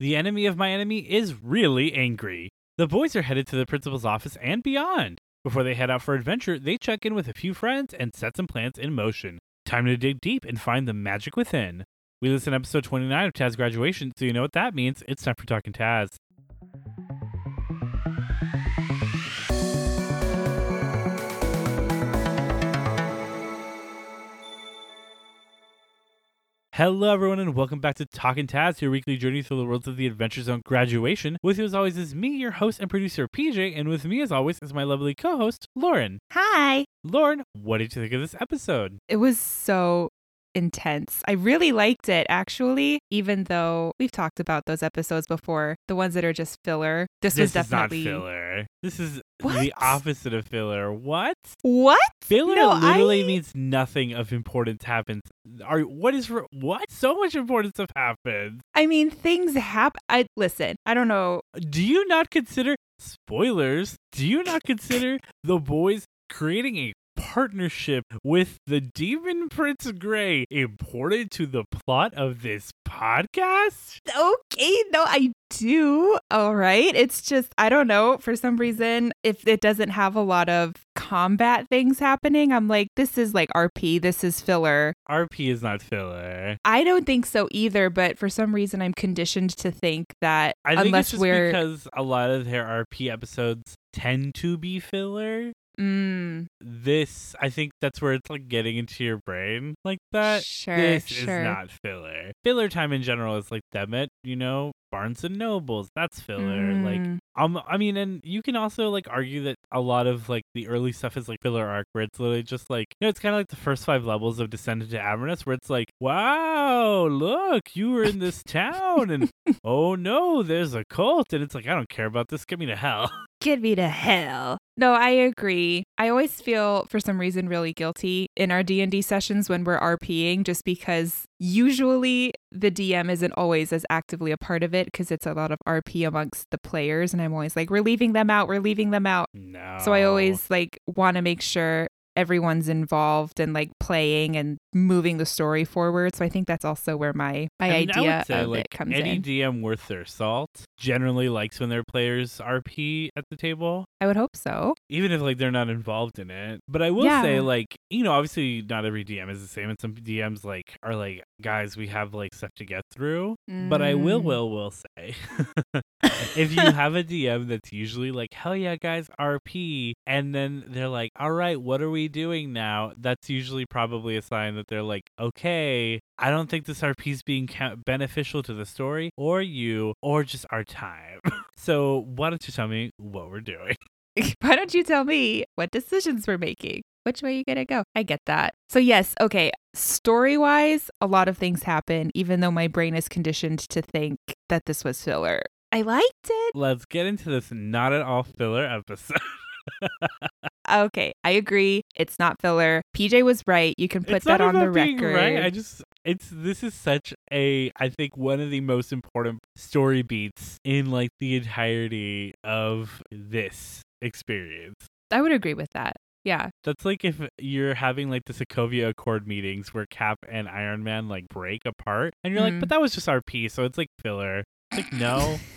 The enemy of my enemy is really angry. The boys are headed to the principal's office and beyond. Before they head out for adventure, they check in with a few friends and set some plans in motion. Time to dig deep and find the magic within. We listen to episode 29 of Taz Graduation, so you know what that means. It's time for Talking Taz. Hello, everyone, and welcome back to Talking Taz, your weekly journey through the worlds of the Adventure Zone graduation. With you, as always, is me, your host and producer, PJ, and with me, as always, is my lovely co host, Lauren. Hi. Lauren, what did you think of this episode? It was so intense. I really liked it actually, even though we've talked about those episodes before, the ones that are just filler. This, This was definitely is not filler. This is the opposite of filler. What? What? Filler No, literally I- means nothing of importance happens. Are what is re- what? So much importance stuff happens. I mean, things happen. I listen. I don't know. Do you not consider spoilers? Do you not consider the boys creating a partnership with the demon Prince Gray imported to the plot of this podcast? Okay, no, I do. All right. It's just I don't know. For some reason, if it doesn't have a lot of combat things happening, I'm like, this is like RP. This is filler. RP is not filler. I don't think so either, but for some reason I'm conditioned to think that I think unless we're because a lot of their RP episodes tend to be filler. Mm, This, I think that's where it's like getting into your brain like that. sure, this sure. is not filler. Filler time in general is like them at, you know, Barnes and Nobles. That's filler. Like Mm, um I mean and you can also like argue that a lot of like the early stuff is like filler arc where it's literally just like you know, it's kinda like the first five levels of Descent into Avernus where it's like, Wow, look, you were in this town and oh no, there's a cult and it's like I don't care about this, get me to hell. Get me to hell. No, I agree. I always feel for some reason really guilty in our D&D sessions when we're RPing just because usually the DM isn't always as actively a part of it because it's a lot of RP amongst the players and I'm always like we're leaving them out, we're leaving them out. No. So I always like want to make sure everyone's involved and like playing and moving the story forward. So I think that's also where my my I mean, idea say, of like, it comes any in. Any DM worth their salt generally likes when their players RP at the table. I would hope so. even if like they're not involved in it. But I will Yeah. say, like, you know, obviously not every DM is the same, and some DMs like are like, guys, we have like stuff to get through. But I will, Mm. will, will say, if you have a DM that's usually like, hell yeah, guys, RP, and then they're like, all right, what are we doing now? That's usually probably a sign that they're like, okay, I don't think this RP is being ca- beneficial to the story or you or just our time. so why don't you tell me what we're doing? Why don't you tell me what decisions we're making? Which way are you gonna go? I get that. So yes, okay. Story wise, a lot of things happen, even though my brain is conditioned to think that this was filler. I liked it. Let's get into this not at all filler episode. Okay, I agree. It's not filler. PJ was right. You can put it's that on the record. right. I just it's this is such a I think one of the most important story beats in like the entirety of this experience. I would agree with that. Yeah. That's like if you're having like the Sokovia Accord meetings where Cap and Iron Man like break apart and you're like, Mhm. but that was just RP, so it's like filler. It's like no.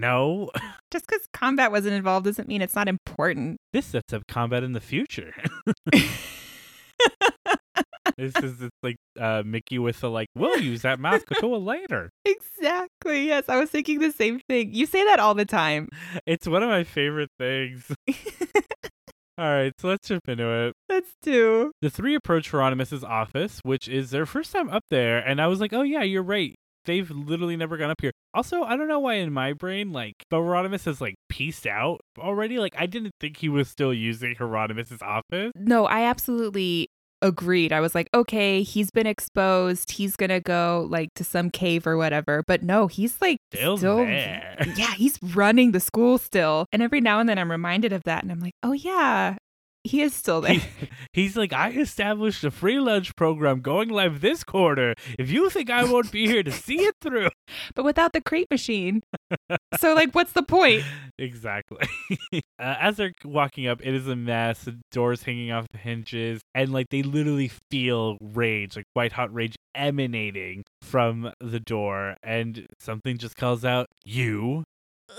no. Just because combat wasn't involved doesn't mean it's not important. This sets up combat in the future. this is it's like uh Mickey with the like, we'll use that mask tool later. Exactly. Yes, I was thinking the same thing. You say that all the time. It's one of my favorite things. All right, so let's jump into it. Let's do. The three approach Hieronymus's office, which is their first time up there, and I was like, oh yeah, you're right. They've literally never gone up here. Also, I don't know why in my brain, like, Hieronymus has like pieced out already. Like, I didn't think he was still using Hieronymus's office. No, I absolutely agreed. I was like, okay, he's been exposed. He's gonna go like to some cave or whatever. But no, he's like Still there. Yeah, he's running the school still. And every now and then I'm reminded of that, and I'm like, oh yeah, he is still there. He- he's like, I established a free lunch program going live this quarter. If you think I won't be here to see it through, but without the crate machine. so like, what's the point? exactly. uh, as they're walking up, it is a mess. The doors hanging off the hinges, and like they literally feel rage, like white hot rage emanating from the door, and something just calls out, "You."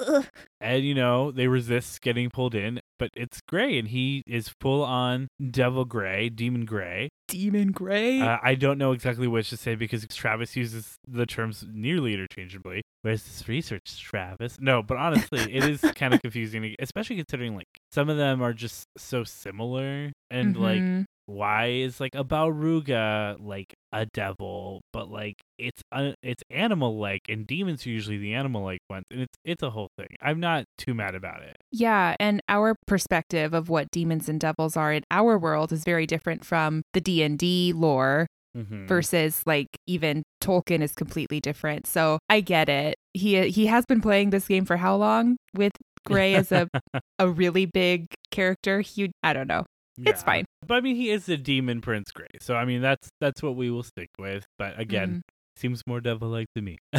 Ugh. And you know they resist getting pulled in, but it's Gray, and he is full on Devil Gray, Demon Gray. Demon Gray. Uh, I don't know exactly which to say because Travis uses the terms nearly interchangeably. Where's this research, Travis? No, but honestly, it is kind of confusing, especially considering like some of them are just so similar, and like Mhm. Why is like a Bauruga like a devil, but like it's uh, it's animal like, and demons are usually the animal like ones, and it's it's a whole thing. I'm not too mad about it. Yeah, and our perspective of what demons and devils are in our world is very different from the D&D lore Mhm. versus like even Tolkien is completely different. So I get it. He he has been playing this game for how long with Gray as a a really big character? He I don't know. It's fine. But I mean, he is the demon Prince Gray, so I mean that's that's what we will stick with. But again, mm-hmm. seems more devil like to me.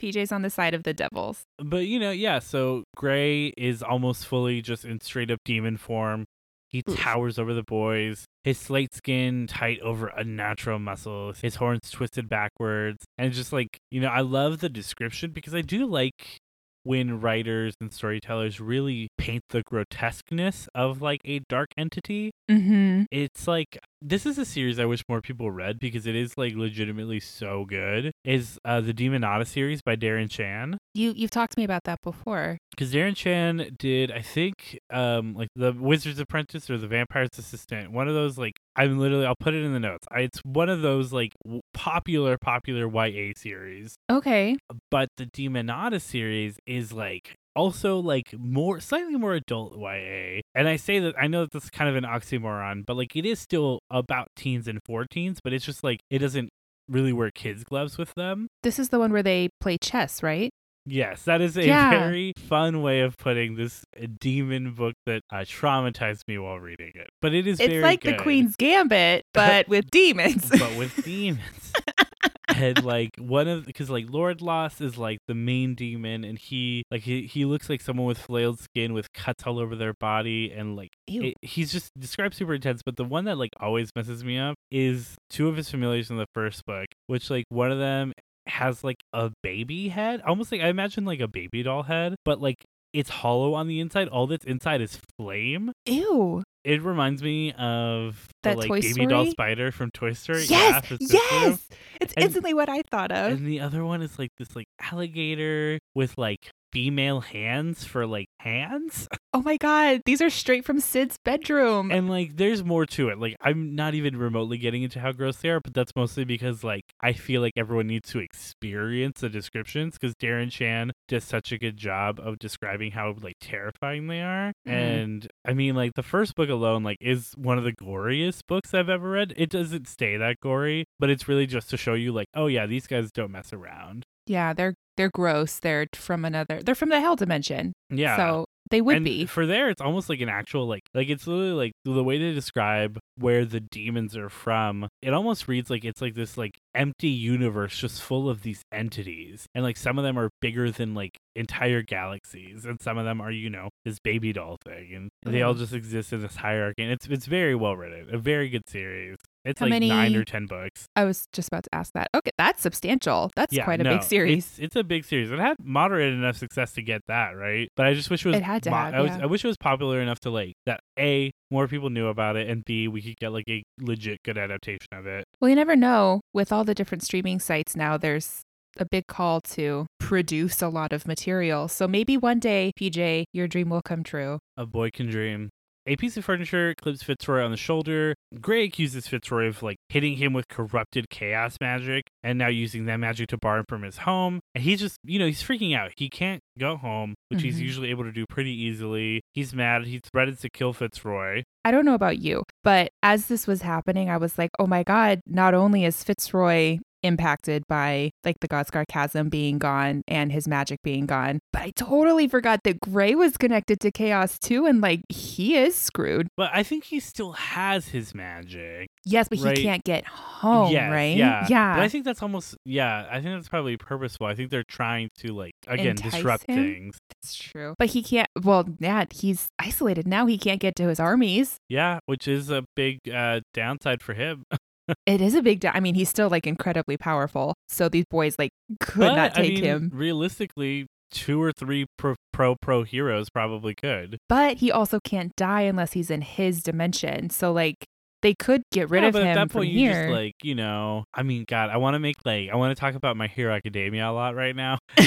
PJ's on the side of the devils. but you know, yeah. So Gray is almost fully just in straight up demon form. He Oof. towers over the boys. His slate skin tight over unnatural muscles. His horns twisted backwards, and just like you know, I love the description because I do like when writers and storytellers really paint the grotesqueness of like a dark entity Mhm. it's like this is a series I wish more people read because it is like legitimately so good. Is uh, the Demonata series by Darren Shan? You you've talked to me about that before. Because Darren Shan did, I think, um, like the Wizard's Apprentice or the Vampire's Assistant. One of those, like, I'm literally, I'll put it in the notes. I, it's one of those like w- popular, popular YA series. Okay. But the Demonata series is like also like more slightly more adult YA. And I say that I know that this is kind of an oxymoron, but like it is still about teens and 14s, but it's just like it doesn't really wear kids gloves with them. This is the one where they play chess, right? Yes, that is a Yeah. very fun way of putting this uh, demon book that uh, traumatized me while reading it. But it is It's like good, the Queen's Gambit, but with demons. but with demons. and like one of because like Lord Loss is like the main demon, and he like he he looks like someone with flailed skin with cuts all over their body, and like it, he's just described super intense. But the one that like always messes me up is two of his familiars in the first book, which like one of them has like a baby head, almost like I imagine like a baby doll head, but like it's hollow on the inside. All that's inside is flame. Ew. It reminds me of the That like Toy baby doll spider from Toy Story. Yes. Sisu. Yes. It's And- instantly what I thought of. And the other one is like this like alligator with like female hands for like hands. oh my god, these are straight from Sid's bedroom. And like there's more to it. Like I'm not even remotely getting into how gross they are, but that's mostly because like I feel like everyone needs to experience the descriptions because Darren Shan does such a good job of describing how like terrifying they are. Mhm. And I mean like the first book alone like is one of the goriest books I've ever read. It doesn't stay that gory, but it's really just to show you like, oh yeah, these guys don't mess around. yeah, they're they're gross. They're from another. They're from the hell dimension. Yeah. So they would and be. for there it's almost like an actual like like it's literally like the way they describe where the demons are from it almost reads like it's like this like empty universe just full of these entities and like some of them are bigger than like entire galaxies and some of them are you know this baby doll thing and they all mm-hmm. just exist in this hierarchy and it's it's very well written a very good series it's How like nine or ten books I was just about to ask that. Okay, that's substantial. That's yeah, quite a no, big series. It's, it's a big series. It had moderate enough success to get that right, but I just wish it was. It had to mo- have, I, was. I wish it was popular enough to like that. A more people knew about it, and B we could get like a legit good adaptation of it. Well, you never know. With all the different streaming sites now, there's a big call to produce a lot of material. So maybe one day, PJ, your dream will come true. A boy can dream. A piece of furniture clips Fitzroy on the shoulder. Gray accuses Fitzroy of like hitting him with corrupted chaos magic and now using that magic to bar him from his home. And he's just, you know, he's freaking out. He can't go home, which he's Mhm. usually able to do pretty easily. He's mad. He threatens to kill Fitzroy. I don't know about you, but as this was happening, I was like, oh my God, not only is Fitzroy impacted by like the Godscar chasm being gone and his magic being gone, but I totally forgot that Gray was connected to chaos too. And like, he is screwed. But I think he still has his magic. Yes, but Right. he can't get home, Yes, right? Yeah. Yeah. But I think that's almost yeah, I think that's probably purposeful. I think they're trying to like again Entice disrupt him? things. That's true. But he can't, well, yeah, he's isolated now. He can't get to his armies. Yeah, which is a big uh downside for him. it is a big deal. I mean, he's still like incredibly powerful. So these boys like could but, not take I mean, him. Realistically, two or three pro pro pro heroes probably could. But he also can't die unless he's in his dimension. So like they could get rid Yeah, of him at that point, you here. just like you know. I mean, God, I want to make like I want to talk about my Hero Academia a lot right now.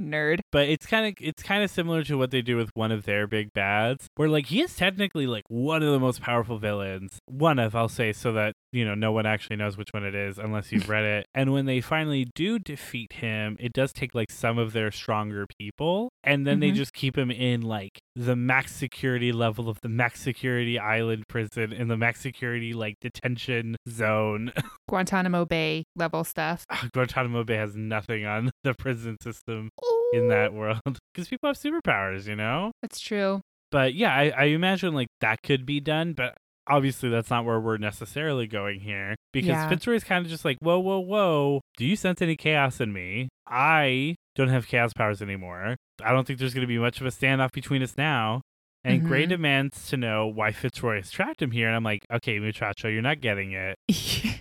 Nerd. but it's kind of it's kind of similar to what they do with one of their big bads where like he is technically like one of the most powerful villains one of i'll say so that you know no one actually knows which one it is unless you've read it and when they finally do defeat him it does take like some of their stronger people and then they Mhm. just keep him in like the max security level of the max security island prison in the max security like detention zone Guantanamo Bay level stuff. Ah, guantanamo bay has nothing on the prison system in that world because people have superpowers you know That's true. but yeah I, I imagine like that could be done but obviously that's not where we're necessarily going here because Yeah. fitzroy is kind of just like whoa whoa whoa do you sense any chaos in me i don't have chaos powers anymore i don't think there's going to be much of a standoff between us now and gray Mhm. demands to know why fitzroy has trapped him here and i'm like okay muchacho you're not getting it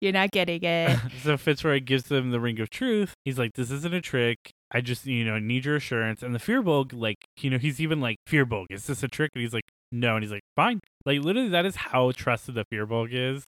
You're not getting it. so Fitzroy gives them the ring of truth. He's like, "This isn't a trick. I just, you know, need your assurance." And the Firbolg, like, you know, he's even like, "Firbolg, is this a trick?" And he's like, "No." And he's like, "Fine." Like, literally, that is how trusted the Firbolg is.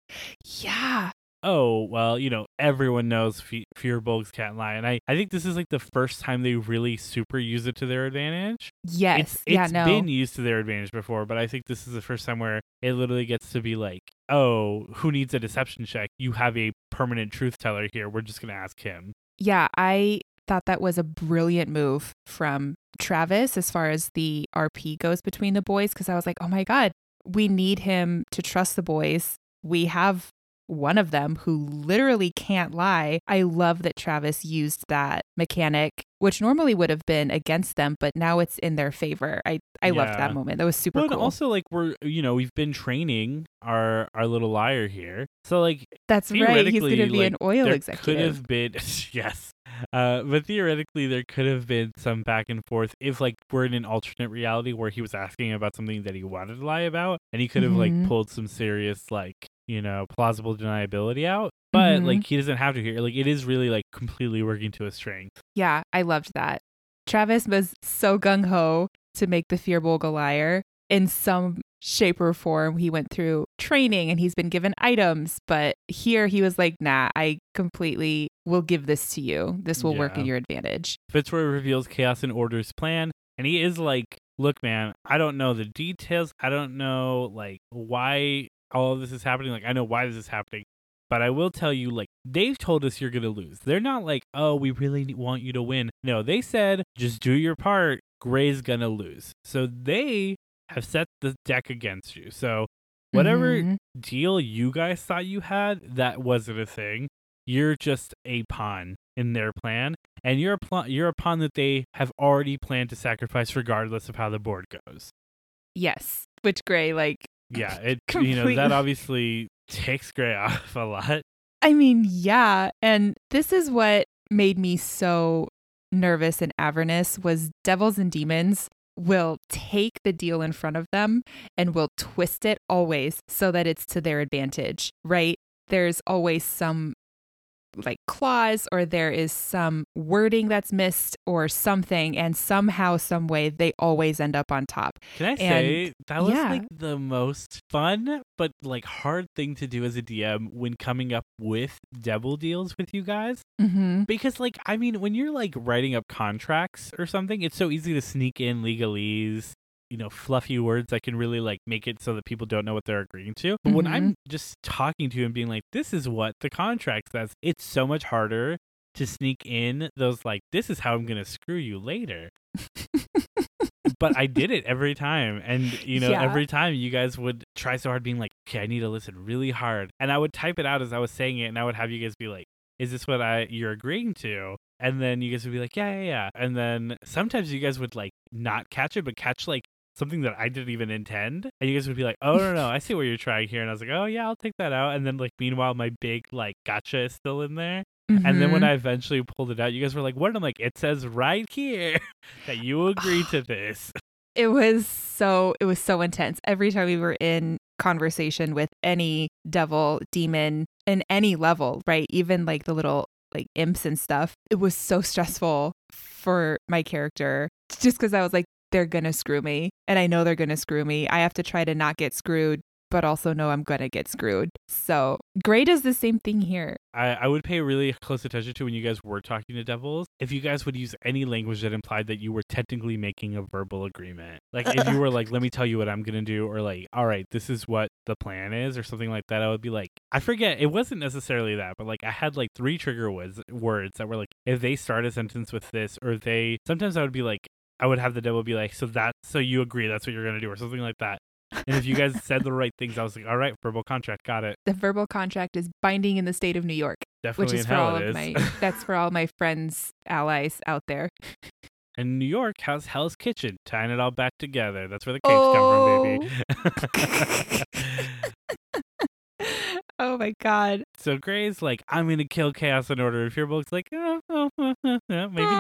yeah. Oh well, you know, everyone knows Fe- Firbolgs can't lie, and I, I think this is like the first time they really super use it to their advantage. Yes. It's, yeah, it's no. been used to their advantage before, but I think this is the first time where it literally gets to be like, oh, who needs a deception check? You have a permanent truth teller here. We're just gonna ask him. yeah, I thought that was a brilliant move from Travis as far as the RP goes between the boys because I was like, oh my God, we need him to trust the boys. We have one of them who literally can't lie. I love that Travis used that mechanic, which normally would have been against them, but now it's in their favor. I, I loved that moment. That was super Well, and cool. also like we're you know we've been training our our little liar here, so like That's right. He's going to theoretically, be like, an oil executive. could have been yes, uh, but theoretically there could have been some back and forth if like we're in an alternate reality where he was asking about something that he wanted to lie about, and he could have Mhm. like pulled some serious like you know plausible deniability out. But Mhm. like he doesn't have to here. Like it is really like completely working to his strength. Yeah, I loved that. Travis was so gung ho to make the Firbolg a liar in some shape or form. He went through training and he's been given items, but here he was like, nah, I completely will give this to you. This will work in your advantage. Fitzroy reveals Chaos and Order's plan, and he is like, "Look, man, I don't know the details. I don't know like why all of this is happening. Like, I know why this is happening, but I will tell you, like, they've told us you're gonna lose. They're not like, oh, we really want you to win. No, they said just do your part. Gray's gonna lose. So they have set the deck against you. So whatever Mhm. deal you guys thought you had, that wasn't a thing. You're just a pawn in their plan, and you're a pl- you're a pawn that they have already planned to sacrifice, regardless of how the board goes. Yes. Which Gray, like, Yeah, it you know that obviously takes Gray off a lot. I mean, yeah. And this is what made me so nervous and Avernus was devils and demons will take the deal in front of them and will twist it always so that it's to their advantage, right? There's always some like clause or there is some wording that's missed or something and somehow some way they always end up on top. Can I And- say that was yeah. like the most fun but like hard thing to do as a DM when coming up with devil deals with you guys? Mhm. Because, like, I mean, when you're like writing up contracts or something, it's so easy to sneak in legalese, you know, fluffy words that can really like make it so that people don't know what they're agreeing to. But when mm-hmm. I'm just talking to you and being like, this is what the contract says, it's so much harder to sneak in those, like, this is how I'm going to screw you later. but I did it every time. And, you know, Yeah. every time you guys would try so hard being like, okay, I need to listen really hard. And I would type it out as I was saying it, and I would have you guys be like, is this what I you're agreeing to? And then you guys would be like, yeah, yeah, yeah. And then sometimes you guys would like not catch it, but catch like something that I didn't even intend. And you guys would be like, oh, no, no, I see what you're trying here. And I was like, oh, yeah, I'll take that out. And then, like, meanwhile, my big, like, gotcha is still in there. And then when Mhm. I eventually pulled it out, you guys were like, what? And I'm like, it says right here that you agree to this. it was so it was so intense every time we were in conversation with any devil, demon, in any level, right? Even like the little like imps and stuff. It was so stressful for my character just because I was like, they're gonna screw me. And I know they're gonna screw me. I have to try to not get screwed, but also know I'm gonna get screwed. So Gray does the same thing here. I, I would pay really close attention to when you guys were talking to devils. If you guys would use any language that implied that you were technically making a verbal agreement, like if you were like, "Let me tell you what I'm gonna do," or like, "All right, this is what the plan is," or something like that, I would be like, I forget. It wasn't necessarily that, but like I had like three trigger words words that were like, if they start a sentence with this, or they sometimes I would be like, I would have the devil be like, "So that, so you agree that's what you're gonna do," or something like that. And if you guys said the right things, I was like, "All right, verbal contract, got it." The verbal contract is binding in the state of New York, Definitely which is for hell all it of is. my that's for all my friends, allies out there. And New York has Hell's Kitchen, tying it all back together. That's where the capes come from, baby. oh my god. so Gray's like, I'm gonna kill Chaos in Order. Firbolg's like, oh, oh, oh, oh, oh, maybe Uh,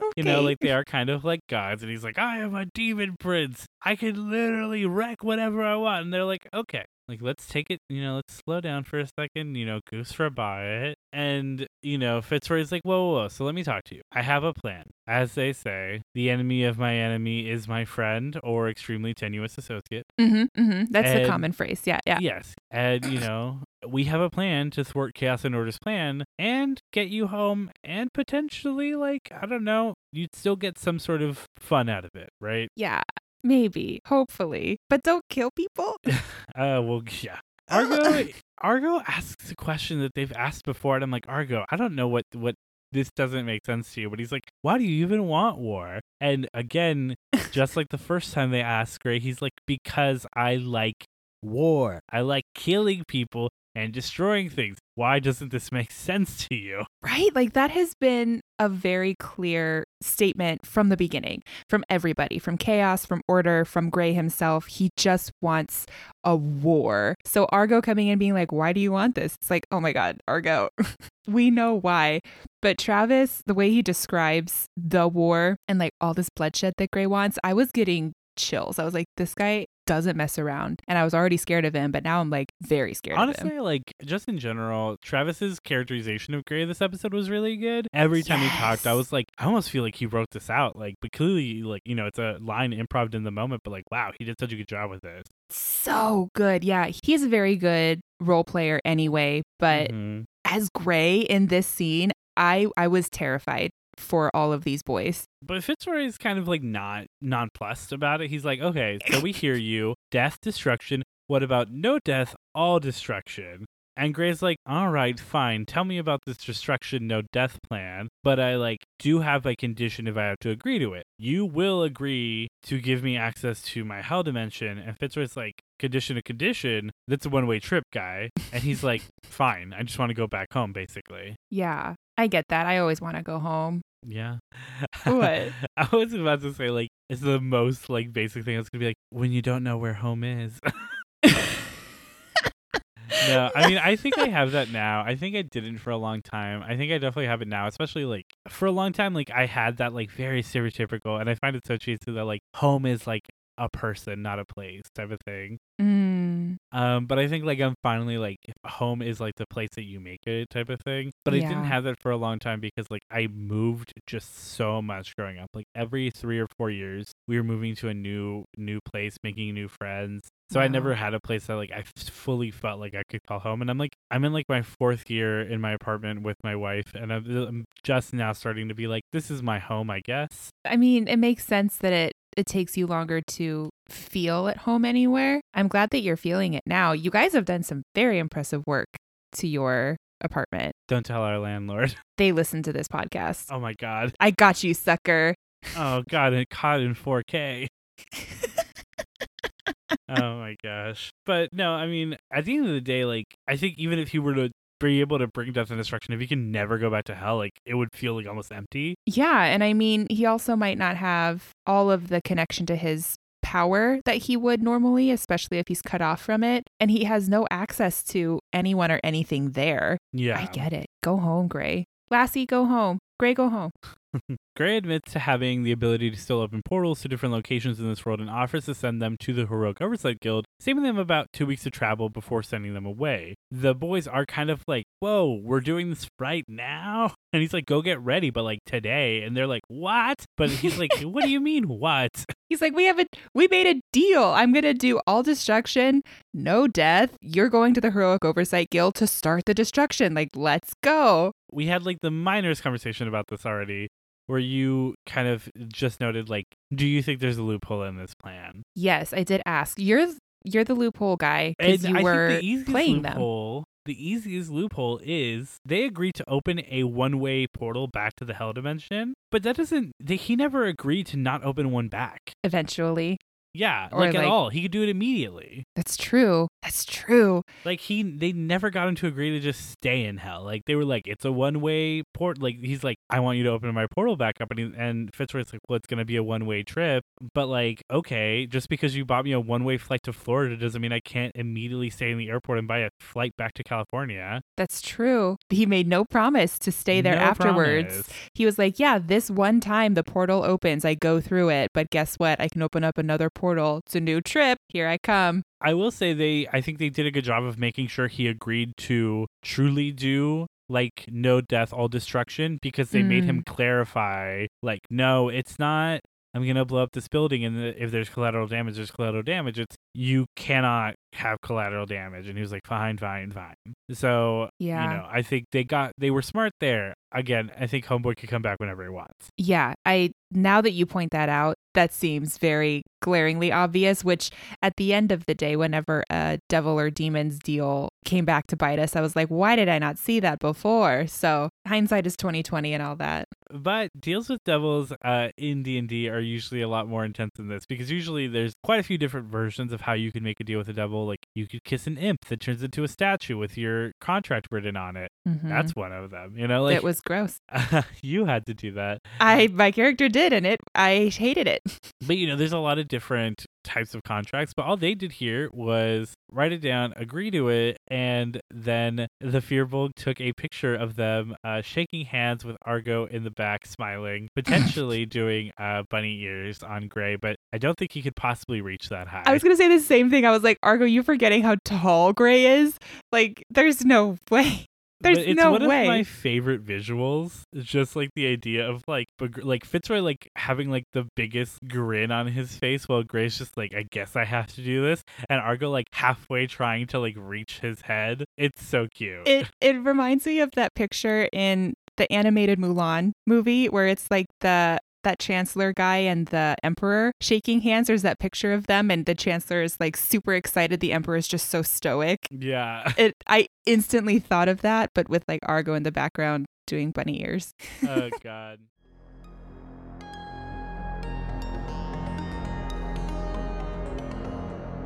not. You know, like they are kind of like gods. And he's like, I am a demon prince. I can literally wreck whatever I want. And they're like, okay. Like, let's take it, you know, let's slow down for a second, you know, goose for by it. And, you know, Fitzroy's like, whoa, whoa, whoa, so let me talk to you. I have a plan. As they say, the enemy of my enemy is my friend or extremely tenuous associate. Mm-hmm, mm-hmm. That's the common phrase. Yeah, yeah. Yes. And, you know, we have a plan to thwart Chaos and Order's plan and get you home and potentially, like, I don't know, you'd still get some sort of fun out of it, right? Yeah. Maybe. Hopefully. But don't kill people. Uh, well, yeah. Argo, Argo asks a question that they've asked before, and I'm like, Argo, I don't know what, what this doesn't make sense to you, but he's like, why do you even want war? And again, just like the first time they asked Gray, he's like, because I like war. I like killing people and destroying things. Why doesn't this make sense to you? Right? Like that has been a very clear statement from the beginning, from everybody, from chaos, from order, from Gray himself. He just wants a war. So Argo coming in being like, why do you want this? It's like, oh my God, Argo. we know why. But Travis, the way he describes the war and like all this bloodshed that Gray wants, I was getting chills. I was like, this guy doesn't mess around. And I was already scared of him, but now I'm like very scared of him. Honestly, like just in general, Travis's characterization of Gray this episode was really good. Every time he talked, I was like, I almost feel like he wrote this out. Like, but clearly, like you know, it's a line improv in the moment. But like, wow, he did such a good job with this. so good. Yeah, he's a very good role player anyway, but Mhm. as Gray in this scene, I I was terrified for all of these boys. But Fitzroy is kind of like not nonplussed about it. He's like, okay, so we hear you, death, destruction. What about no death, all destruction? And Gray's like, all right, fine. Tell me about this destruction, no death plan. But I like do have a condition if I have to agree to it. You will agree to give me access to my hell dimension. And Fitzroy's like, condition to condition. That's a one way trip, guy. And he's like, fine. I just want to go back home, basically. Yeah, I get that. I always want to go home. Yeah. What? I was about to say like it's the most like basic thing. It's gonna be like when you don't know where home is. no, I mean I think I have that now. I think I didn't for a long time. I think I definitely have it now, especially like for a long time. Like I had that like very stereotypical, and I find it so cheesy that like home is like a person, not a place type of thing. Mm, Um, but I think like I'm finally like home is like the place that you make it type of thing. But I didn't have that for a long time because like I moved just so much growing up. Like every three or four years, we were moving to a new new place, making new friends. So I never had a place that like I fully felt like I could call home. And I'm like I'm in like my fourth year in my apartment with my wife, and I'm, I'm just now starting to be like this is my home, I guess. I mean, it makes sense that it it takes you longer to feel at home anywhere. I'm glad that you're feeling it now. You guys have done some very impressive work to your apartment. Don't tell our landlord. They listen to this podcast. Oh my god. I got you, sucker. Oh god, it caught in 4K. oh my gosh. But no, I mean, at the end of the day, like, I think even if he were to be able to bring death and destruction, if he can never go back to hell, like, it would feel like almost empty. Yeah, and I mean, he also might not have all of the connection to his power that he would normally, especially if he's cut off from it, and he has no access to anyone or anything there. Yeah. I get it. Go home, Gray. Lassie, go home. Gray, go home. Gray admits to having the ability to still open portals to different locations in this world and offers to send them to the Heroic Oversight Guild, saving them about two weeks of travel before sending them away. The boys are kind of like, Whoa, we're doing this right now? And he's like, Go get ready, but like today. And they're like, What? But he's like, What do you mean, what? He's like, we have a we made a deal. I'm gonna do all destruction, no death. You're going to the Heroic Oversight Guild to start the destruction. Like, let's go. We had like the minors conversation about this already, where you kind of just noted, like, do you think there's a loophole in this plan? Yes, I did ask. You're you're the loophole guy because you I were think the easiest playing them. loophole, The easiest loophole is they agreed to open a one-way portal back to the Hell Dimension, but that doesn't. They, he never agreed to not open one back. Eventually, Yeah, Or, like, at like- all. He could do it immediately. that's true. That's true. Like he, they never got him to agree to just stay in hell. Like they were like, it's a one-way port. Like he's like, I want you to open my portal back up, and he, and Fitzroy's like, well, it's gonna be a one-way trip. But like, okay, just because you bought me a one-way flight to Florida doesn't mean I can't immediately stay in the airport and buy a flight back to California. That's true. He made no promise to stay there No afterwards. promise. He was like, Yeah, this one time the portal opens, I go through it, but guess what? I can open up another portal. It's a new trip. Here I come. I will say they I think they did a good job of making sure he agreed to truly do like no death all destruction because they made him mm. clarify like no it's not I'm going to blow up this building and the- if there's collateral damage there's collateral damage it's you cannot have collateral damage and he was like fine fine fine. So, Yeah. you know, I think they got they were smart there. Again, I think Homeboy could come back whenever he wants. Yeah, I now that you point that out, that seems very glaringly obvious, which at the end of the day, whenever a devil or demons deal came back to bite us, I was like, why did I not see that before? So hindsight is twenty twenty and all that. But deals with devils uh, in D and D are usually a lot more intense than this because usually there's quite a few different versions of how you can make a deal with a devil. Like you could kiss an imp that turns into a statue with your contract written on it. Mhm. That's one of them. You know, like it was gross. you had to do that. I my character did and it I hated it. But you know, there's a lot of different types of contracts. But all they did here was write it down, agree to it, and then the Firbolg took a picture of them uh, shaking hands with Argo in the back, smiling, potentially doing uh, bunny ears on Gray. But I don't think he could possibly reach that high. I was gonna say the same thing. I was like, Argo, you forgetting how tall Gray is? Like, there's no way. There's but it's no one way. of my favorite visuals. It's just like the idea of like, beg- like Fitzroy like having like the biggest grin on his face, while Gray's just like, I guess I have to do this, and Argo like halfway trying to like reach his head. It's so cute. it it reminds me of that picture in the animated Mulan movie where it's like the that chancellor guy and the emperor shaking hands there's that picture of them and the chancellor is like super excited the emperor is just so stoic yeah. it i instantly thought of that but with like argo in the background doing bunny ears oh god.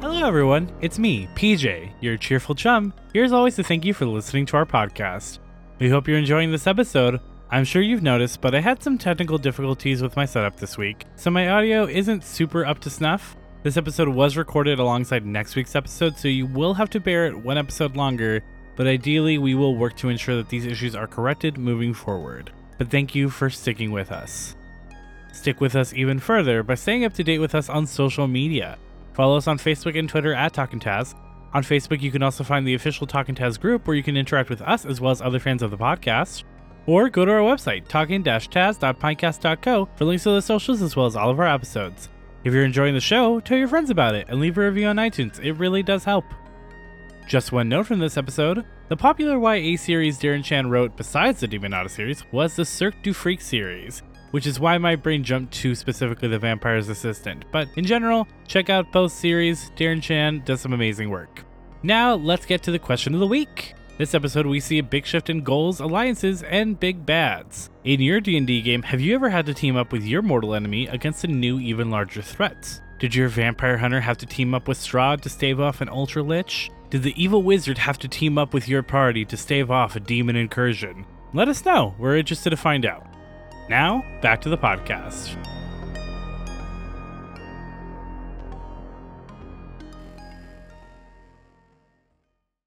Hello, everyone. It's me, PJ, your cheerful chum. Here's always to thank you for listening to our podcast. We hope you're enjoying this episode. I'm sure you've noticed, but I had some technical difficulties with my setup this week, so my audio isn't super up to snuff. This episode was recorded alongside next week's episode, so you will have to bear it one episode longer, but ideally, we will work to ensure that these issues are corrected moving forward. But thank you for sticking with us. Stick with us even further by staying up to date with us on social media. Follow us on Facebook and Twitter at Talkin' Taz. On Facebook, you can also find the official Talkin' Taz group where you can interact with us as well as other fans of the podcast. Or go to our website, talking-taz.pinecast.co for links to the socials as well as all of our episodes. If you're enjoying the show, tell your friends about it and leave a review on iTunes. It really does help. Just one note from this episode the popular YA series Darren Shan wrote besides the Demonata series was the Cirque du Freak series, which is why my brain jumped to specifically The Vampire's Assistant. But in general, check out both series. Darren Shan does some amazing work. Now, let's get to the question of the week. This episode, we see a big shift in goals, alliances, and big bads. In your D&D game, have you ever had to team up with your mortal enemy against a new, even larger threat? Did your vampire hunter have to team up with Strahd to stave off an Ultra Lich? Did the evil wizard have to team up with your party to stave off a demon incursion? Let us know. We're interested to find out. Now, back to the podcast.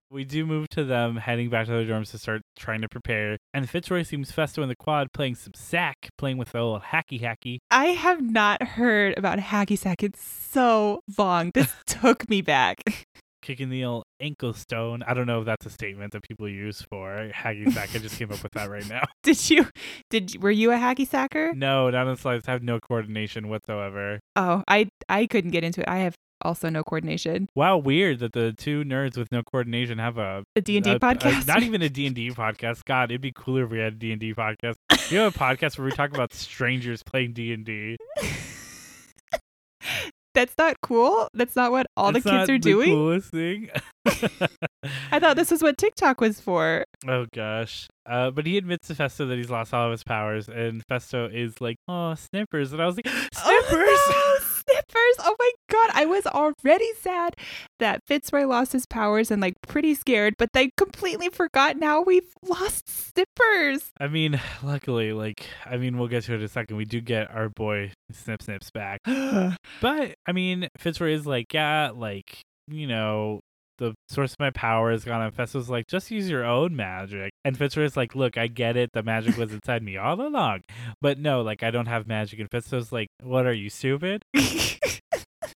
We do move to them heading back to their dorms to start trying to prepare. And Fitzroy seems Festo in the quad playing some sack, playing with the old hacky hacky. I have not heard about hacky sack in so long. This took me back. Kicking the old ankle stone. I don't know if that's a statement that people use for hacky sack. I just came up with that right now. Did you did were you a hacky sacker? No, not on slides. I have no coordination whatsoever. Oh, I I couldn't get into it. I have also no coordination. Wow, weird that the two nerds with no coordination have a A D&D a- a- podcast. not even a D&D podcast. God, it'd be cooler if we had a D&D podcast. You have a podcast where we talk about strangers playing D&D. That's not cool. That's not what all the kids are doing. coolest thing. I thought this was what TikTok was for. oh gosh. Uh, but he admits to Festo that he's lost all of his powers, and Festo is like, "Oh, snippers," and I was like, "Snippers!" Oh, no, snippers. Oh my god, I was already sad that Fitzroy lost his powers and like pretty scared, but they completely forgot now we've lost snippers. I mean, luckily, like, I mean, we'll get to it in a second. We do get our boy Snip Snips back, but I mean, Fitzroy is like, yeah, like, you know, the source of my power is gone. And Festo's like, just use your own magic. And Fitzroy's like, look, I get it. The magic was inside me all along. But no, like, I don't have magic. And Festo's like, what are you, stupid?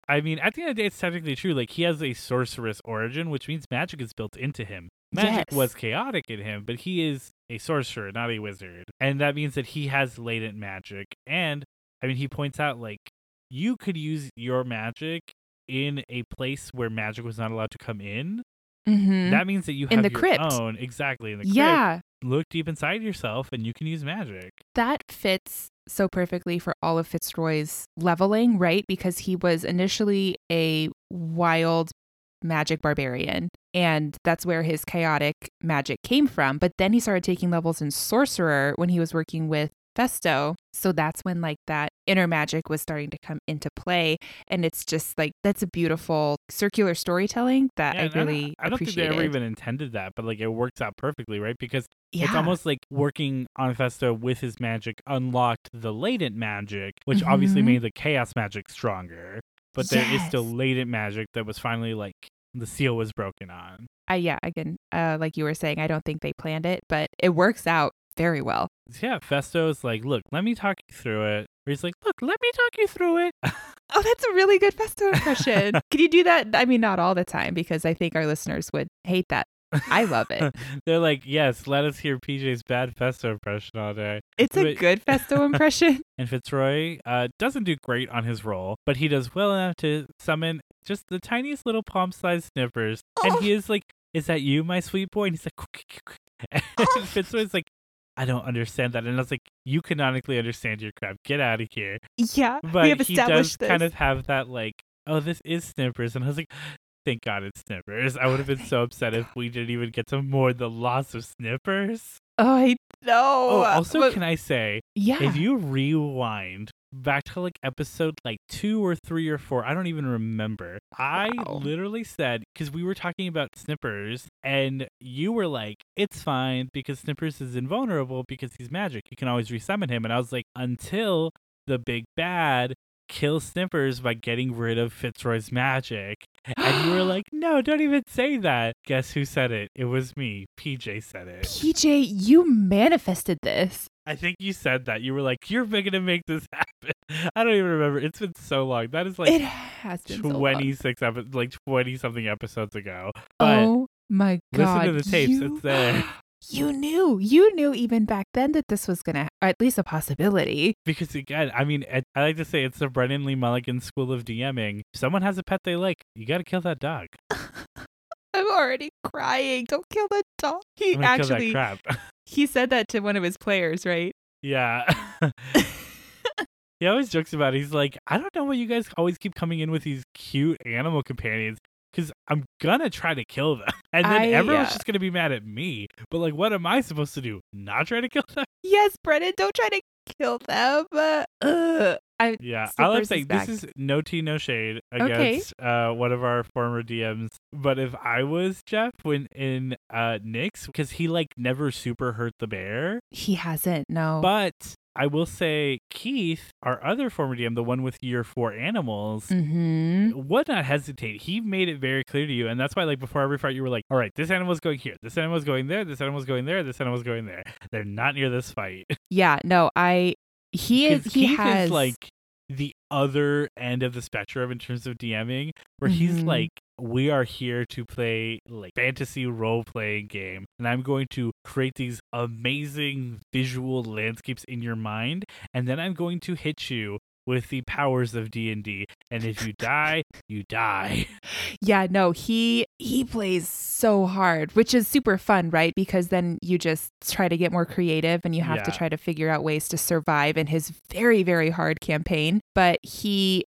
I mean, at the end of the day, it's technically true. Like, he has a sorceress origin, which means magic is built into him. Magic Yes. was chaotic in him, but he is a sorcerer, not a wizard. And that means that he has latent magic. And, I mean, he points out, like, you could use your magic in a place where magic was not allowed to come in. Mhm. That means that you In have the your crypt. own. Exactly. In the crypt. yeah, Look deep inside yourself and you can use magic. that fits so perfectly for all of Fitzroy's leveling, right? Because he was initially a wild magic barbarian, and that's where his chaotic magic came from. But then he started taking levels in sorcerer when he was working with Festo. So that's when like that inner magic was starting to come into play. And it's just like that's a beautiful circular storytelling that Yeah, I don't- really I don't think they ever even intended that, but like it works out perfectly, right? Because yeah. It's almost like working on Festo with his magic unlocked the latent magic, which obviously Mhm. made the chaos magic stronger. But there is still latent magic that was finally like the seal was broken on. I, yeah, again, uh, like you were saying, I don't think they planned it, but it works out very well. Yeah, Festo is like, look, let me talk you through it. Or he's like, look, let me talk you through it. Oh, that's a really good Festo impression. Can you do that? I mean, not all the time because I think our listeners would hate that. I love it. They're like, yes, let us hear PJ's bad Festo impression all day. It's a good Festo impression. And Fitzroy uh, doesn't do great on his roll, but he does well enough to summon just the tiniest little palm-sized snippers. Oh. And he is like, "Is that you, my sweet boy?" And he's like, "Quick, quick, quick." and Oh. Fitzroy's like, "I don't understand that." And I was like, "You canonically understand your crap. Get out of here." Yeah, But we have he does this. kind of have that like, "Oh, this is Snippers," and I was like. Thank God it's Snippers. I would have been so upset if we didn't even get to mourn the loss of Snippers. oh, I oh, know. Oh, also, But- can I say, yeah. if you rewind back to like episode like two or three or four, I don't even remember. I Wow. literally said because we were talking about Snippers, and you were like, "It's fine because Snippers is invulnerable because he's magic. You can always resummon him." And I was like, "Until the big bad." Kills Snippers by getting rid of Fitzroy's magic. And you were like, no, don't even say that. Guess who said it? It was me. PJ said it. PJ, you manifested this. I think you said that. You were like, "You're going to make this happen." I don't even remember. It's been so long. That is like it has been so 26 episodes, like 20 something episodes ago. But oh my god! listen to the tapes. You, It's there. You knew, you knew even back then that this was gonna, or at least a possibility. because again, I mean, I, I like to say it's the Brennan Lee Mulligan School of DMing. If someone has a pet they like, you got to kill that dog. I'm already crying. Don't kill the dog. He actually, kill that crap. he said that to one of his players, right? yeah. he always jokes about it. He's like, I don't know why you guys always keep coming in with these cute animal companions. Because I'm gonna try to kill them. And then I, everyone's uh, just gonna be mad at me. But, like, what am I supposed to do? Not try to kill them? Yes, Brennan, don't try to kill them. Uh. I, Yeah, I love saying this is no tea, no shade Okay. against uh, one of our former DMs. But if I was Jeff when in uh, Nyx, because he like never super hurt the bear, he hasn't. No. but I will say Keith, our other former DM, the one with year four animals, hmm would not hesitate. He made it very clear to you, and that's why, like before every fight, you were like, "All right, this animal's going here, this animal's going there, this animal's going there, this animal's going there. They're not near this fight." Yeah. No. I. He is. He Keith has is like the other end of the spectrum in terms of DMing, where he's Mhm. like, "We are here to play like fantasy role playing game, and I'm going to create these amazing visual landscapes in your mind, and then I'm going to hit you." With the powers of D and if you die, you die. Yeah, no, he he plays so hard, which is super fun, right? Because then you just try to get more creative and you have to try to figure out ways to survive in his very very hard campaign. But he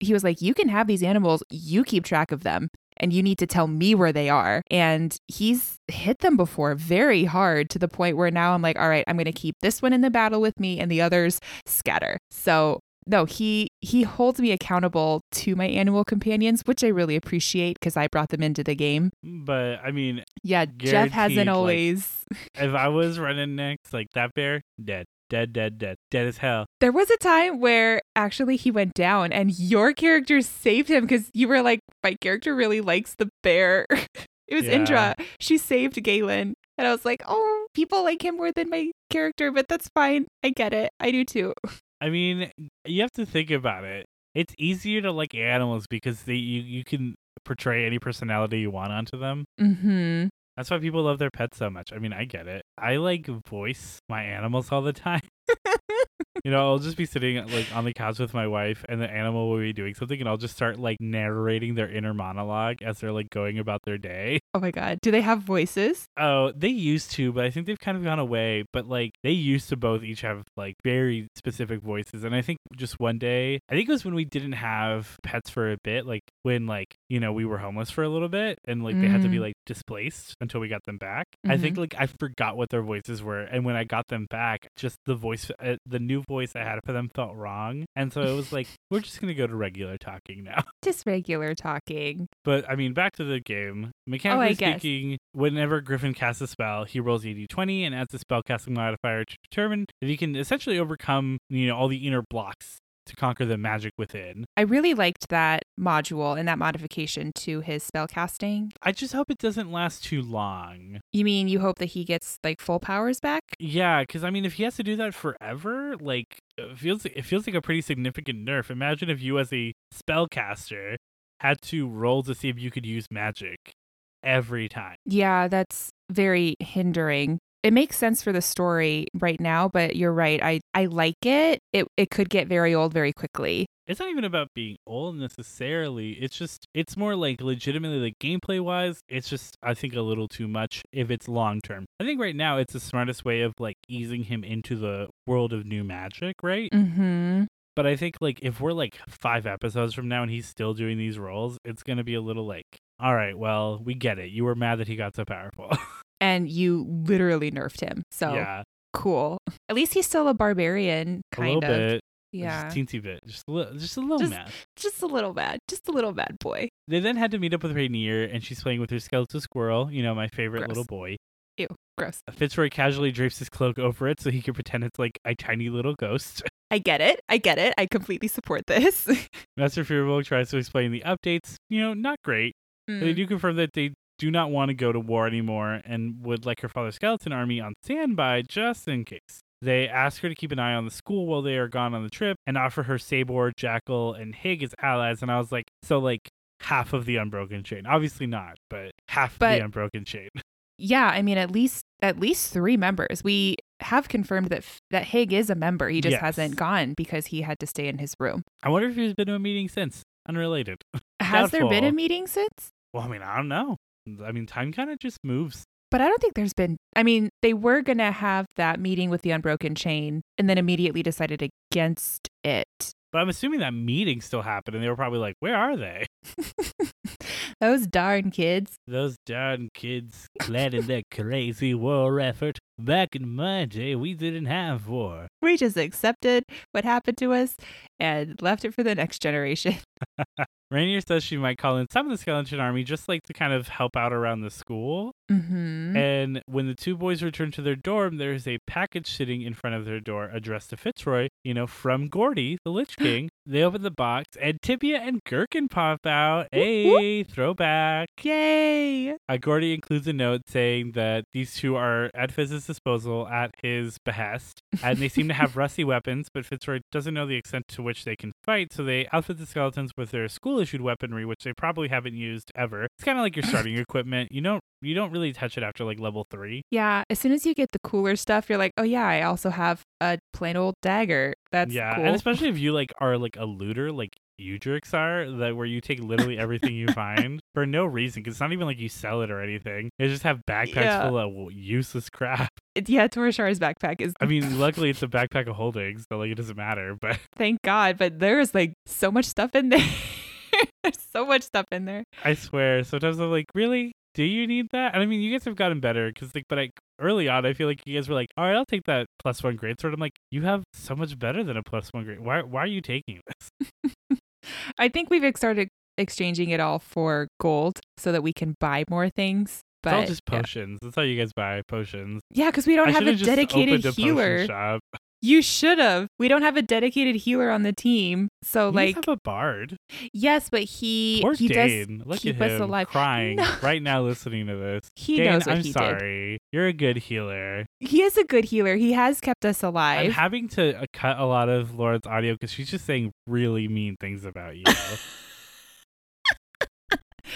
he was like, "You can have these animals, you keep track of them." And you need to tell me where they are. And he's hit them before very hard to the point where now I'm like, all right, I'm going to keep this one in the battle with me and the others scatter. So no, he he holds me accountable to my animal companions, which I really appreciate because I brought them into the game. Mm, but I mean, Yeah, Jeff hasn't like- always. if I was running next, like that bear, dead, dead, dead, dead, dead as hell. There was a time where actually he went down and your character saved him because you were like, my character really likes the bear. it was Yeah. Indra. She saved Galen. And I was like, oh, people like him more than my character, but that's fine. I get it. I do too. I mean, you have to think about it. It's easier to like animals because they you, you can portray any personality you want onto them. Mm-hmm. That's why people love their pets so much. I mean, I get it. I like voice my animals all the time. You know, I'll just be sitting like on the couch with my wife, and the animal will be doing something, and I'll just start like narrating their inner monologue as they're like going about their day. Oh my God. Do they have voices? Oh, they used to, but I think they've kind of gone away. But like they used to both each have like very specific voices. And I think just one day, I think it was when we didn't have pets for a bit, like when like, you know, we were homeless for a little bit and like they had to be Mm. like displaced until we got them back. I think like I forgot what their voices were. And when I got them back, just the voice, uh, the new voice I had for them felt wrong. And so it was like, we're just going to go to regular talking now. Just regular talking. But I mean, back to the game. Mechanically Oh, I guess. speaking, whenever Griffin casts a spell, he rolls a d20 and adds a spellcasting modifier to determine if he can essentially overcome, you know, all the inner blocks to conquer the magic within. I really liked that module and that modification to his spell casting. I just hope it doesn't last too long. You mean you hope that he gets like full powers back? Yeah, because I mean, if he has to do that forever, like it feels it feels like a pretty significant nerf. Imagine if you, as a spellcaster, had to roll to see if you could use magic every time. Yeah, that's very hindering. It makes sense for the story right now, but you're right. I, I like it. It it could get very old very quickly. it's not even about being old necessarily. It's just it's more like legitimately like gameplay wise, it's just I think a little too much if it's long term. I think right now it's the smartest way of like easing him into the world of new magic, right? Mm-hmm. But I think like if we're like 5 episodes from now and he's still doing these roles, it's going to be a little like all right, well, we get it. You were mad that he got so powerful. And you literally nerfed him. So yeah, cool. At least he's still a barbarian, a kind little of. bit. Yeah. Just teensy bit. Just a little just a little Just- mad. Just a little bad. Just a little bad boy. They then had to meet up with Rainier and she's playing with her skeletal squirrel, you know, my favorite Gross. little boy. Ew, gross. Fitzroy casually drapes his cloak over it so he can pretend it's like a tiny little ghost. I get it. I get it. I completely support this. Master Firbolg tries to explain the updates. You know, not great. They Mm. do confirm that they do not want to go to war anymore and would like her father's skeleton army on standby just in case. They ask her to keep an eye on the school while they are gone on the trip and offer her Sabor, Jackal, and Hig as allies. And I was like, so like half of the Unbroken Chain. Obviously not, but half of But- the Unbroken Chain. yeah, I mean, at least at least three members. We have confirmed that that Hig is a member. He just Yes. hasn't gone because he had to stay in his room. I wonder if he's been to a meeting since. Unrelated. Has there been a meeting since? Well, I mean, I don't know. I mean, time kind of just moves. But I don't think there's been. I mean, they were going to have that meeting with the Unbroken Chain and then immediately decided against it. But I'm assuming that meeting still happened, and they were probably like, "Where are they?" Those darn kids. Those darn kids clad in their crazy war effort. Back in my day, we didn't have war. We just accepted what happened to us and left it for the next generation. Rainier says she might call in some of the skeleton army just like to kind of help out around the school. Mm-hmm. And when the two boys return to their dorm, there's a package sitting in front of their door addressed to Fitzroy, you know, from Gordy, the Lich King. they open the box and Tibia and Gherkin pop out. Hey, throwback. Yay! Uh, Gordy includes a note saying that these two are at Fizz's disposal at his behest, and they seem to have rusty weapons, but Fitzroy doesn't know the extent to which they can fight, so they outfit the skeletons with their school issued weaponry, which they probably haven't used ever. It's kind of like your starting equipment. You don't you don't really touch it after like level three. Yeah, as soon as you get the cooler stuff, you're like, oh yeah, I also have a plain old dagger. That's yeah, cool. and especially if you like are like a looter, like Udrix are, that where you take literally everything you find for no reason, because it's not even like you sell it or anything. You just have backpacks Yeah. full of useless crap. It- yeah, Torishar's backpack is. I mean, luckily it's a backpack of holdings, so like it doesn't matter. But thank God, but there is like so much stuff in there. There's so much stuff in there. I swear, sometimes I'm like, really? Do you need that? And I mean, you guys have gotten better because, like, but like early on, I feel like you guys were like, all right, I'll take that plus one greatsword. I'm like, you have so much better than a plus one grade. Why? Why are you taking this? I think we've started exchanging it all for gold so that we can buy more things. But it's all just yeah. potions. That's how you guys buy potions. Yeah, because we don't I have a dedicated opened a potion. Shop. You should have. We don't have a dedicated healer on the team. So You like have a bard. yes, but he Poor he Dane. does Look keep at us him alive. crying No. right now, listening to this. He Dane, knows what I'm he did. sorry. You're a good healer. He is a good healer. He has kept us alive. I'm having to uh, cut a lot of Lauren's audio because she's just saying really mean things about you.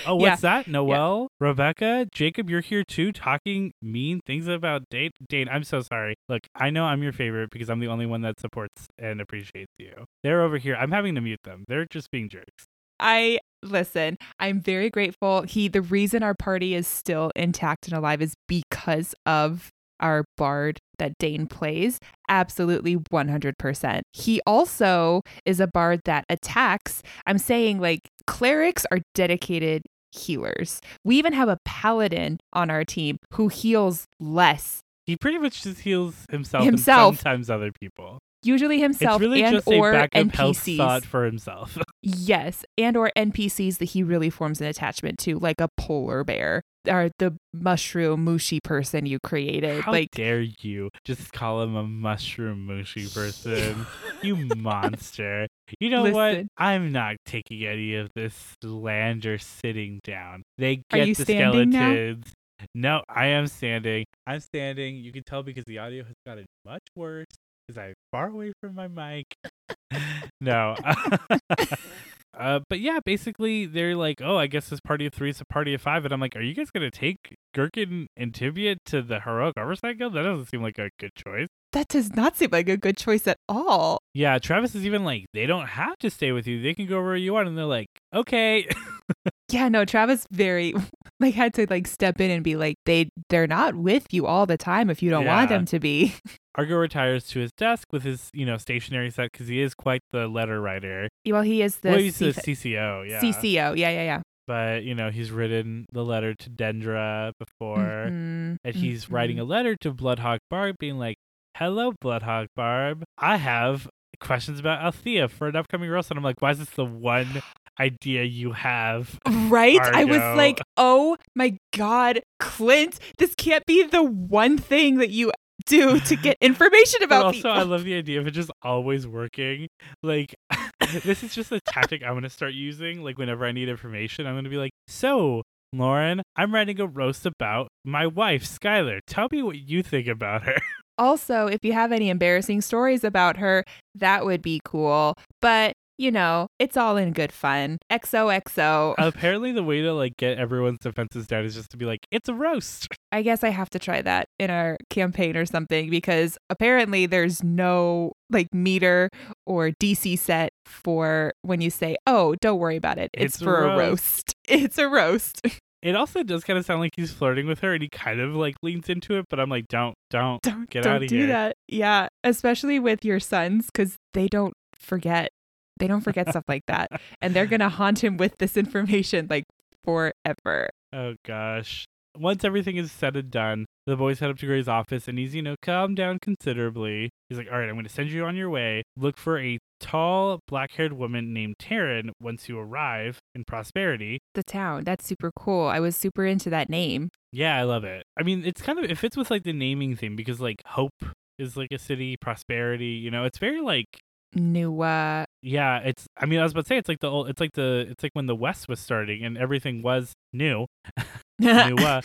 oh, what's that? Noel, Rebecca, Jacob, you're here too, talking mean things about Dane. Dane, I'm so sorry. Look, I know I'm your favorite because I'm the only one that supports and appreciates you. They're over here. I'm having to mute them. They're just being jerks. I listen. I'm very grateful. He the reason our party is still intact and alive is because of our bard that Dane plays. Absolutely 100%. He also is a bard that attacks. I'm saying like clerics are dedicated healers. We even have a paladin on our team who heals less, He pretty much just heals himself, Himself. and sometimes other people. usually himself it's really and just or a backup health NPCs. thought for himself. Yes, and or NPCs that he really forms an attachment to, like a polar bear or the mushroom mushy person you created. How like dare you just call him a mushroom mushy person? you monster. You know what? I'm not taking any of this land or sitting down. They Are get you the standing now? No, I am standing. I'm standing. You can tell because the audio has gotten much worse because I'm far away from my mic. No. uh, but yeah, basically they're like, oh, I guess this party of three is a party of five, and I'm like, are you guys gonna take Gherkin and Tibia to the heroic oversight guild? That doesn't seem like a good choice. that does not seem like a good choice at all. Yeah, Travis is even like, they don't have to stay with you; they can go where you want, and they're like, okay. Yeah, no, Travis very like had to like step in and be like, they they're not with you all the time if you don't want them to be. Argo retires to his desk with his, you know, stationery set because he is quite the letter writer. well, he is the well, he's the CCO, yeah. CCO. Yeah, yeah, yeah. But you know, he's written the letter to Dendra before. Mhm, and he's writing mhm. a letter to Bloodhawk Barb, being like, "Hello, Bloodhawk Barb. I have questions about Althea for an upcoming roast." And I'm like, "Why is this the one idea you have?" Right? I was like, oh my God, Clint, this can't be the one thing that you do to get information But about also, people. I love the idea of it just always working. Like, this is just a tactic I'm gonna start using. Like, whenever I need information, I'm gonna be like, "So." Lauren, I'm writing a roast about my wife, Skylar. Tell me what you think about her. also, if you have any embarrassing stories about her, that would be cool. But, you know, it's all in good fun. XOXO. Apparently, the way to like get everyone's defenses down is just to be like, "It's a roast." I guess I have to try that in our campaign or something because apparently there's no like meter or DC set for when you say, "Oh, don't worry about it. It's, It's for a roast." roast." It's a roast. It also does kind of sound like he's flirting with her, and he kind of like leans into it. But I'm like, don't, don't. don't Get don't outta do here. that. Yeah, especially with your sons cuz they don't forget. They don't forget stuff like that. And they're going to haunt him with this information like forever. Oh gosh. Once everything is said and done, the boys head up to Gray's office and he's, you know, calmed down considerably. He's like, All right, I'm going to send you on your way. Look for a tall, black haired woman named Taryn once you arrive in Prosperity. The town. That's super cool. I was super into that name. Yeah, I love it. I mean, it's kind of, it fits with like the naming theme because like Hope is like a city, Prosperity, you know, it's very like, New, uh, yeah, it's, I mean, I was about to say, it's like the old, it's like the, it's like when the West was starting and everything was new. new uh,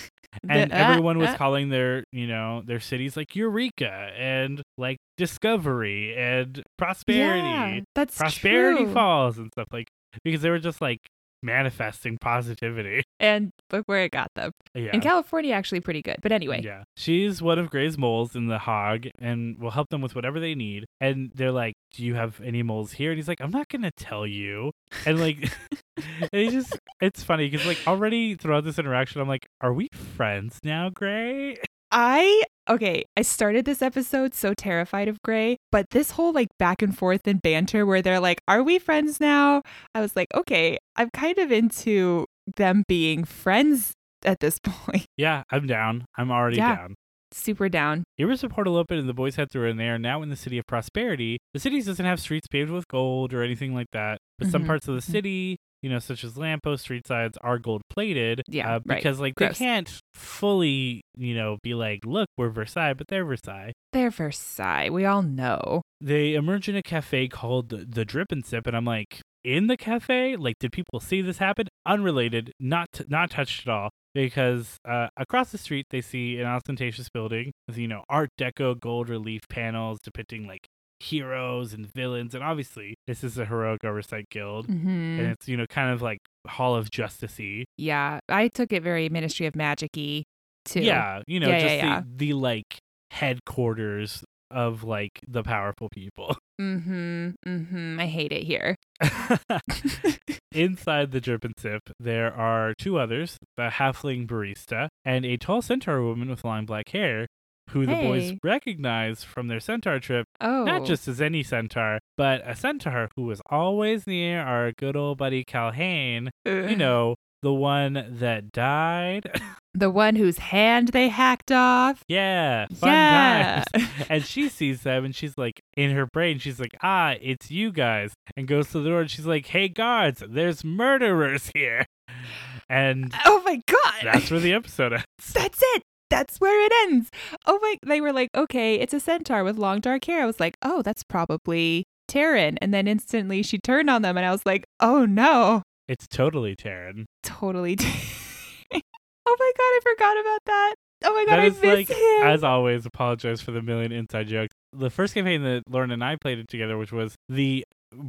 and everyone was uh. calling their you know their cities like eureka and like discovery and prosperity Yeah, that's prosperity true. falls and stuff like because they were just like manifesting positivity. And look where it got them. yeah. In California, actually pretty good. But anyway, yeah. She's one of gray's moles in the hog and will help them with whatever they need. And they're like do you have any moles here? And he's like i'm not gonna tell you. And like he just it's funny because like already throughout this interaction i'm like are we friends now gray? I okay, I started this episode so terrified of Gray, but this whole like back and forth and banter where they're like, "Are we friends now?" I was like, "Okay, I'm kind of into them being friends at this point." Yeah, I'm down. I'm already Yeah. down. Super down. Here was a portal open and the boys head through and they are now in the city of prosperity. The city doesn't have streets paved with gold or anything like that, but some Mhm, parts of the mhm. city, you know, such as lamppost street sides, are gold plated. Yeah, uh, right. because like Gross. they can't fully, you know, be like, look, we're Versailles, but they're Versailles. They're Versailles. We all know. They emerge in a cafe called the, the Drip and Sip, and I'm like, in the cafe, like, did people see this happen? Unrelated, not not touched at all. Because uh, across the street, they see an ostentatious building with you know Art Deco gold relief panels depicting like heroes and villains, and obviously this is a heroic oversight guild, hmm and it's you know kind of like Hall of Justicey. Yeah, I took it very Ministry of Magic-y too. Yeah, you know, Yeah, just yeah, yeah. The, the like headquarters of like the powerful people. Mm-hmm. Mm-hmm. I hate it here. Inside the Drip and Sip, there are two others the halfling barista and a tall centaur woman with long black hair, who the boys recognize from their centaur trip, Oh, not just as any centaur, but a centaur who was always near our good old buddy Calhane, you know, the one that died. the one whose hand they hacked off. yeah, fun yeah. times. And she sees them and she's like, in her brain, she's like, ah, it's you guys. And goes to the door and she's like, hey, guards, there's murderers here. And oh my god. that's where the episode ends. That's it. That's where it ends. Oh my they were like, okay, it's a centaur with long dark hair. I was like, oh, that's probably Taryn. And then instantly she turned on them and I was like, oh no. It's totally Taryn. Totally Oh my god, I forgot about that. Oh my god, That I is miss like, him. as always, apologize for the million inside jokes. The first campaign that Lauren and I played it together, which was the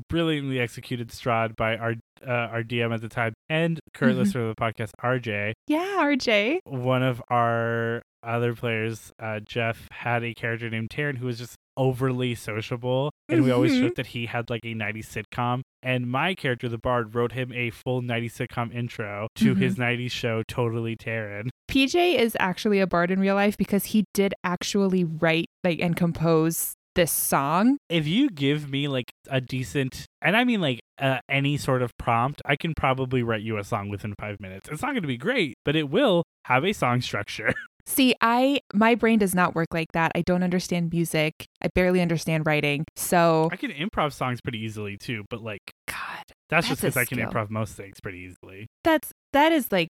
brilliantly executed Strahd by our uh, our DM at the time and current Mhm. listener of the podcast, RJ. yeah, RJ. One of our other players, uh, Jeff, had a character named Taryn who was just overly sociable, and we always Mhm. joked that he had like a 90s sitcom. And my character, the Bard, wrote him a full 90s sitcom intro to his 90s show, Totally Taryn. PJ is actually a bard in real life because he did actually write like and compose this song. if you give me like a decent and i mean like uh, any sort of prompt i can probably write you a song within five minutes it's not going to be great but it will have a song structure See, I my brain does not work like that. I don't understand music. I barely understand writing. So, i can improv songs pretty easily too but like God, that's, just because I can improv most things pretty easily that's that is like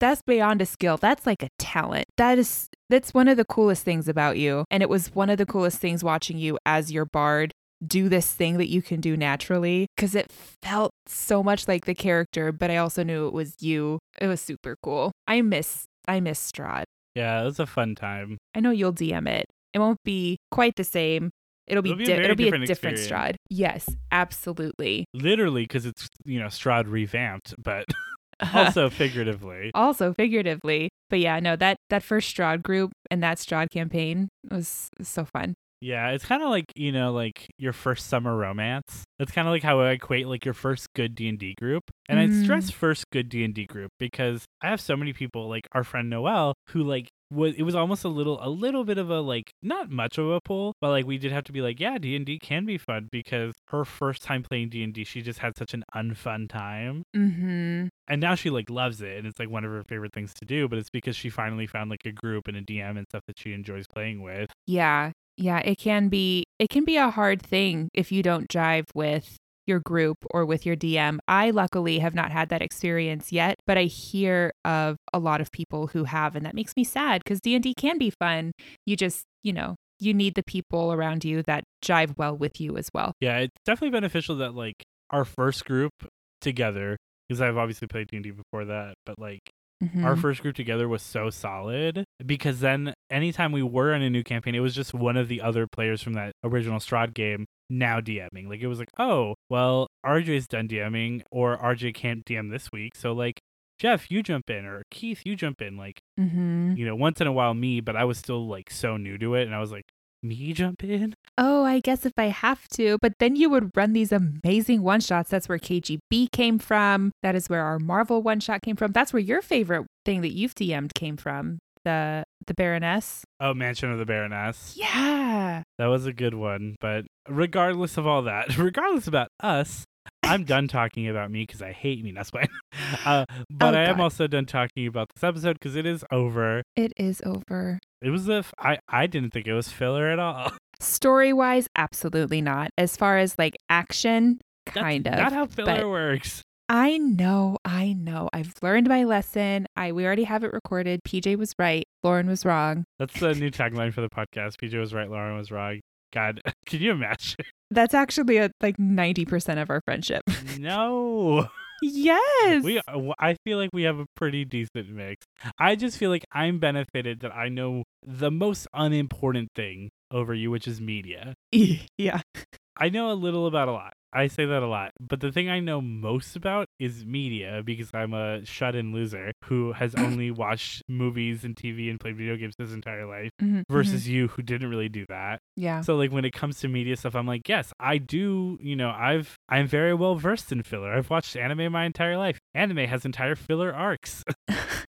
that's beyond a skill. That's like a talent. That is that's one of the coolest things about you. And it was one of the coolest things watching you as your bard do this thing that you can do naturally because it felt so much like the character, but I also knew it was you. It was super cool. I miss I miss Strahd. yeah it was a fun time I know you'll DM it. It won't be quite the same. It'll be, It'll be a di- very it'll be different a different experience. Strahd. Yes, absolutely. literally because it's you know Strahd revamped but also figuratively also figuratively. But yeah, no, that that first Strahd group and that Strahd campaign was so fun. Yeah it's kind of like you know like your first summer romance That's kind of like how I equate like your first good D and D group, and Mm. stress first good D and D group because I have so many people like our friend Noelle who like was it was almost a little a little bit of a like not much of a pull, but like we did have to be like yeah D and D can be fun because her first time playing D and D she just had such an unfun time. Mm-hmm. And now she like loves it and it's like one of her favorite things to do, but it's because she finally found like a group and a DM and stuff that she enjoys playing with. Yeah. Yeah. It can be it can be a hard thing if you don't jive with your group or with your DM. I luckily have not had that experience yet, but I hear of a lot of people who have and that makes me sad because D&D can be fun. You just, you know, you need the people around you that jive well with you as well. Yeah, it's definitely beneficial that like our first group together because I've obviously played D&D before that, but like our Mhm. first group together was so solid because then anytime we were in a new campaign, it was just one of the other players from that original Strahd game now DMing. Like it was like, oh, well, RJ's done DMing or RJ can't DM this week. So like Jeff, you jump in or Keith, you jump in. Like, Mhm. you know, once in a while me, but I was still like so new to it and I was like, me jump in? I guess if I have to, but then you would run these amazing one shots. That's where KGB came from. That is where our Marvel one shot came from. That's where your favorite thing that you've DM'd came from. The the Baroness. Oh, Mansion of the Baroness. Yeah. That was a good one. But regardless of all that, regardless about us, I'm done talking about me because I hate me. That's why. Uh, but Oh, I am also done talking about this episode because it is over. It is over. It was a. F- I I didn't think it was filler at all. Story wise, absolutely not. As far as like action, That's kind of. Not how filler works. I know, I know. I've learned my lesson. I we already have it recorded. PJ was right. Lauren was wrong. That's the new tagline for the podcast. PJ was right. Lauren was wrong. God, can you imagine? That's actually a, like 90% of our friendship. no. yes. We, uh, I feel like we have a pretty decent mix. I just feel like I'm benefited that I know the most unimportant thing over you, which is media. yeah. I know a little about a lot. I say that a lot. But the thing I know most about is media because I'm a shut in loser who has only watched movies and TV and played video games his entire life Mhm, versus you who didn't really do that. yeah. So like when it comes to media stuff, I'm like, yes, I do. You know, I've I'm very well versed in filler. I've watched anime my entire life. Anime has entire filler arcs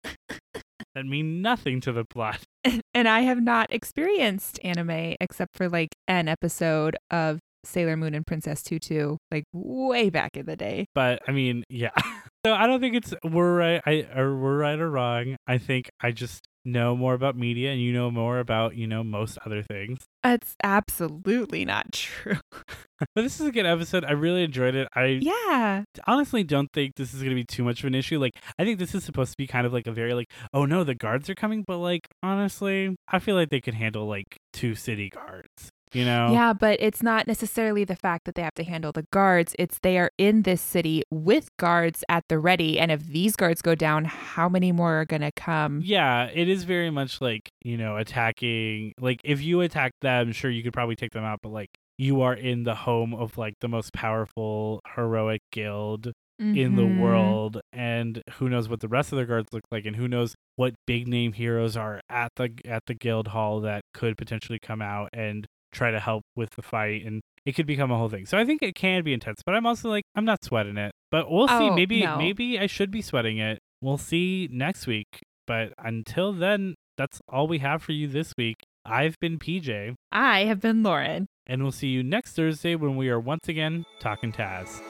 that mean nothing to the plot. and I have not experienced anime except for like an episode of Sailor Moon and Princess Tutu, like way back in the day. But I mean, yeah. So I don't think it's we're right. I or we're right or wrong. I think I just know more about media, and you know more about you know most other things. That's absolutely not true. But this is a good episode. I really enjoyed it. I Yeah. honestly don't think this is going to be too much of an issue. Like, I think this is supposed to be kind of like a very like, oh no, the guards are coming. But like, honestly, I feel like they could handle like two city guards. You know? Yeah, but it's not necessarily the fact that they have to handle the guards. It's they are in this city with guards at the ready. And if these guards go down, how many more are going to come? Yeah, it is very much like, you know, attacking. Like, if you attack them, sure, you could probably take them out, but like, you are in the home of like the most powerful heroic guild in the Mhm. world and who knows what the rest of the guards look like and who knows what big name heroes are at the at the guild hall that could potentially come out and try to help with the fight and it could become a whole thing. So I think it can be intense, but I'm also like I'm not sweating it. But we'll see. Oh, maybe no. maybe I should be sweating it. We'll see next week. But until then, that's all we have for you this week. I've been PJ, I have been Lauren. And we'll see you next Thursday when we are once again talking Taz.